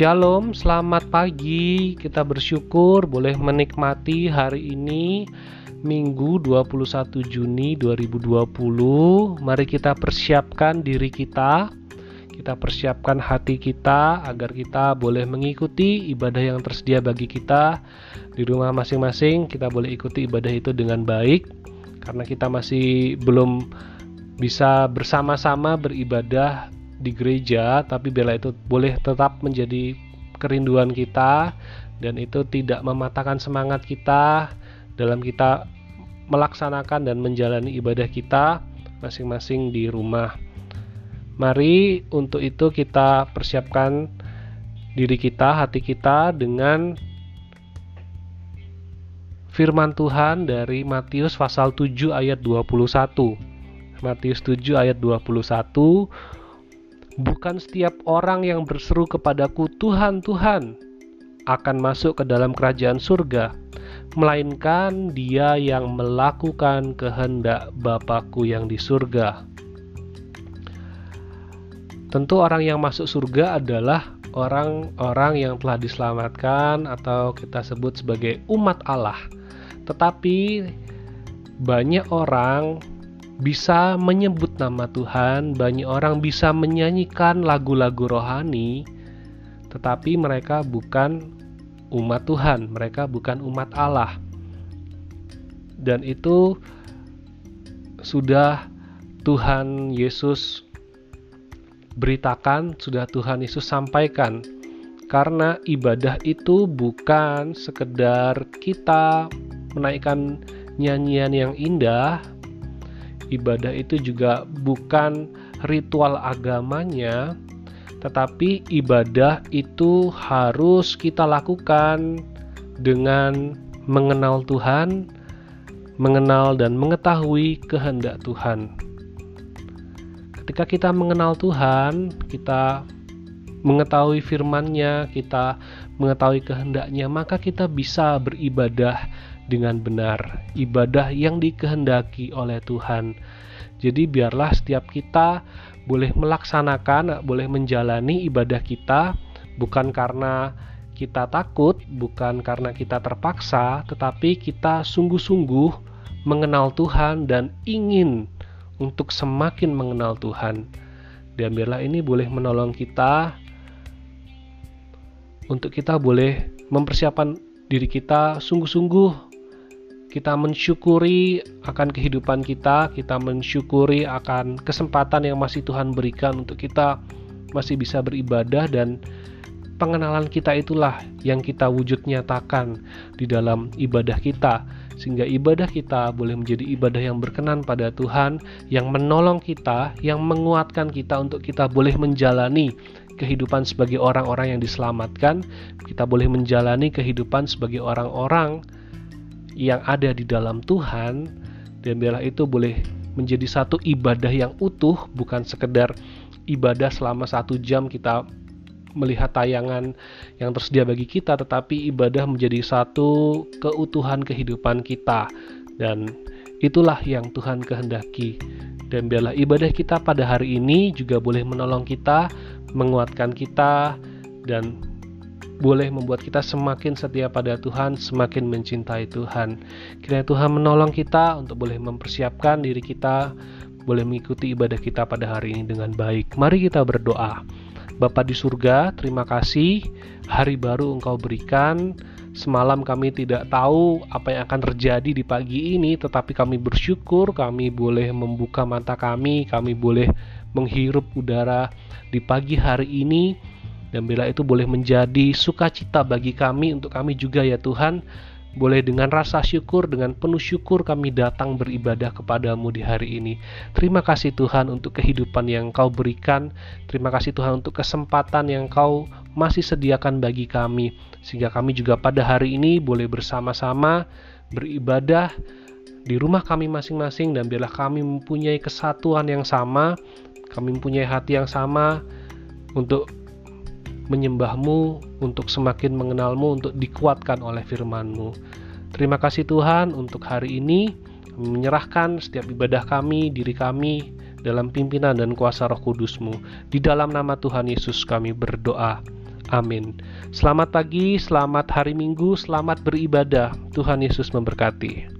Shalom, selamat pagi. Kita bersyukur boleh menikmati hari ini Minggu 21 Juni 2020. Mari kita persiapkan diri kita. Kita persiapkan hati kita agar kita boleh mengikuti ibadah yang tersedia bagi kita di rumah masing-masing. Kita boleh ikuti ibadah itu dengan baik karena kita masih belum bisa bersama-sama beribadah di gereja, tapi bela itu boleh tetap menjadi kerinduan kita dan itu tidak mematahkan semangat kita dalam kita melaksanakan dan menjalani ibadah kita masing-masing di rumah. Mari untuk itu kita persiapkan diri kita, hati kita dengan firman Tuhan dari Matius pasal 7 ayat 21. Matius 7 ayat 21 Bukan setiap orang yang berseru kepadaku Tuhan, Tuhan akan masuk ke dalam kerajaan surga, melainkan dia yang melakukan kehendak Bapakku yang di surga. Tentu orang yang masuk surga adalah orang-orang yang telah diselamatkan atau kita sebut sebagai umat Allah. Tetapi banyak orang bisa menyebut nama Tuhan, banyak orang bisa menyanyikan lagu-lagu rohani, tetapi mereka bukan umat Tuhan, mereka bukan umat Allah. Dan itu sudah Tuhan Yesus beritakan, sudah Tuhan Yesus sampaikan. Karena ibadah itu bukan sekedar kita menaikkan nyanyian yang indah, ibadah itu juga bukan ritual agamanya, tetapi ibadah itu harus kita lakukan dengan mengenal Tuhan, mengenal dan mengetahui kehendak Tuhan. Ketika kita mengenal Tuhan, kita mengetahui firman-Nya, kita mengetahui kehendaknya, maka kita bisa beribadah dengan benar, ibadah yang dikehendaki oleh Tuhan. Jadi biarlah setiap kita boleh melaksanakan, boleh menjalani ibadah kita bukan karena kita takut, bukan karena kita terpaksa, tetapi kita sungguh-sungguh mengenal Tuhan dan ingin untuk semakin mengenal Tuhan. Dan biarlah ini boleh menolong kita untuk kita boleh mempersiapkan diri kita sungguh-sungguh kita mensyukuri akan kehidupan kita, kita mensyukuri akan kesempatan yang masih Tuhan berikan untuk kita masih bisa beribadah dan pengenalan kita itulah yang kita wujud nyatakan di dalam ibadah kita. Sehingga ibadah kita boleh menjadi ibadah yang berkenan pada Tuhan yang menolong kita, yang menguatkan kita untuk kita boleh menjalani kehidupan sebagai orang-orang yang diselamatkan, kita boleh menjalani kehidupan sebagai orang-orang yang ada di dalam Tuhan dan biarlah itu boleh menjadi satu ibadah yang utuh bukan sekedar ibadah selama satu jam kita melihat tayangan yang tersedia bagi kita tetapi ibadah menjadi satu keutuhan kehidupan kita. Dan itulah yang Tuhan kehendaki. Dan biarlah ibadah kita pada hari ini juga boleh menolong kita menguatkan kita dan boleh membuat kita semakin setia pada Tuhan, semakin mencintai Tuhan. Kiranya Tuhan menolong kita untuk boleh mempersiapkan diri kita, boleh mengikuti ibadah kita pada hari ini dengan baik. Mari kita berdoa. Bapa di surga, terima kasih hari baru Engkau berikan. Semalam kami tidak tahu apa yang akan terjadi di pagi ini, tetapi kami bersyukur kami boleh membuka mata kami, kami boleh menghirup udara di pagi hari ini dan bila itu boleh menjadi sukacita bagi kami untuk kami juga ya Tuhan boleh dengan rasa syukur, dengan penuh syukur kami datang beribadah kepadamu di hari ini. Terima kasih Tuhan untuk kehidupan yang kau berikan. Terima kasih Tuhan untuk kesempatan yang kau masih sediakan bagi kami. Sehingga kami juga pada hari ini boleh bersama-sama beribadah di rumah kami masing-masing dan biarlah kami mempunyai kesatuan yang sama, kami mempunyai hati yang sama untuk menyembahmu, untuk semakin mengenalmu, untuk dikuatkan oleh firmanmu. Terima kasih Tuhan untuk hari ini, menyerahkan setiap ibadah kami, diri kami, dalam pimpinan dan kuasa roh kudusmu. Di dalam nama Tuhan Yesus kami berdoa. Amin. Selamat pagi, selamat hari Minggu, selamat beribadah. Tuhan Yesus memberkati.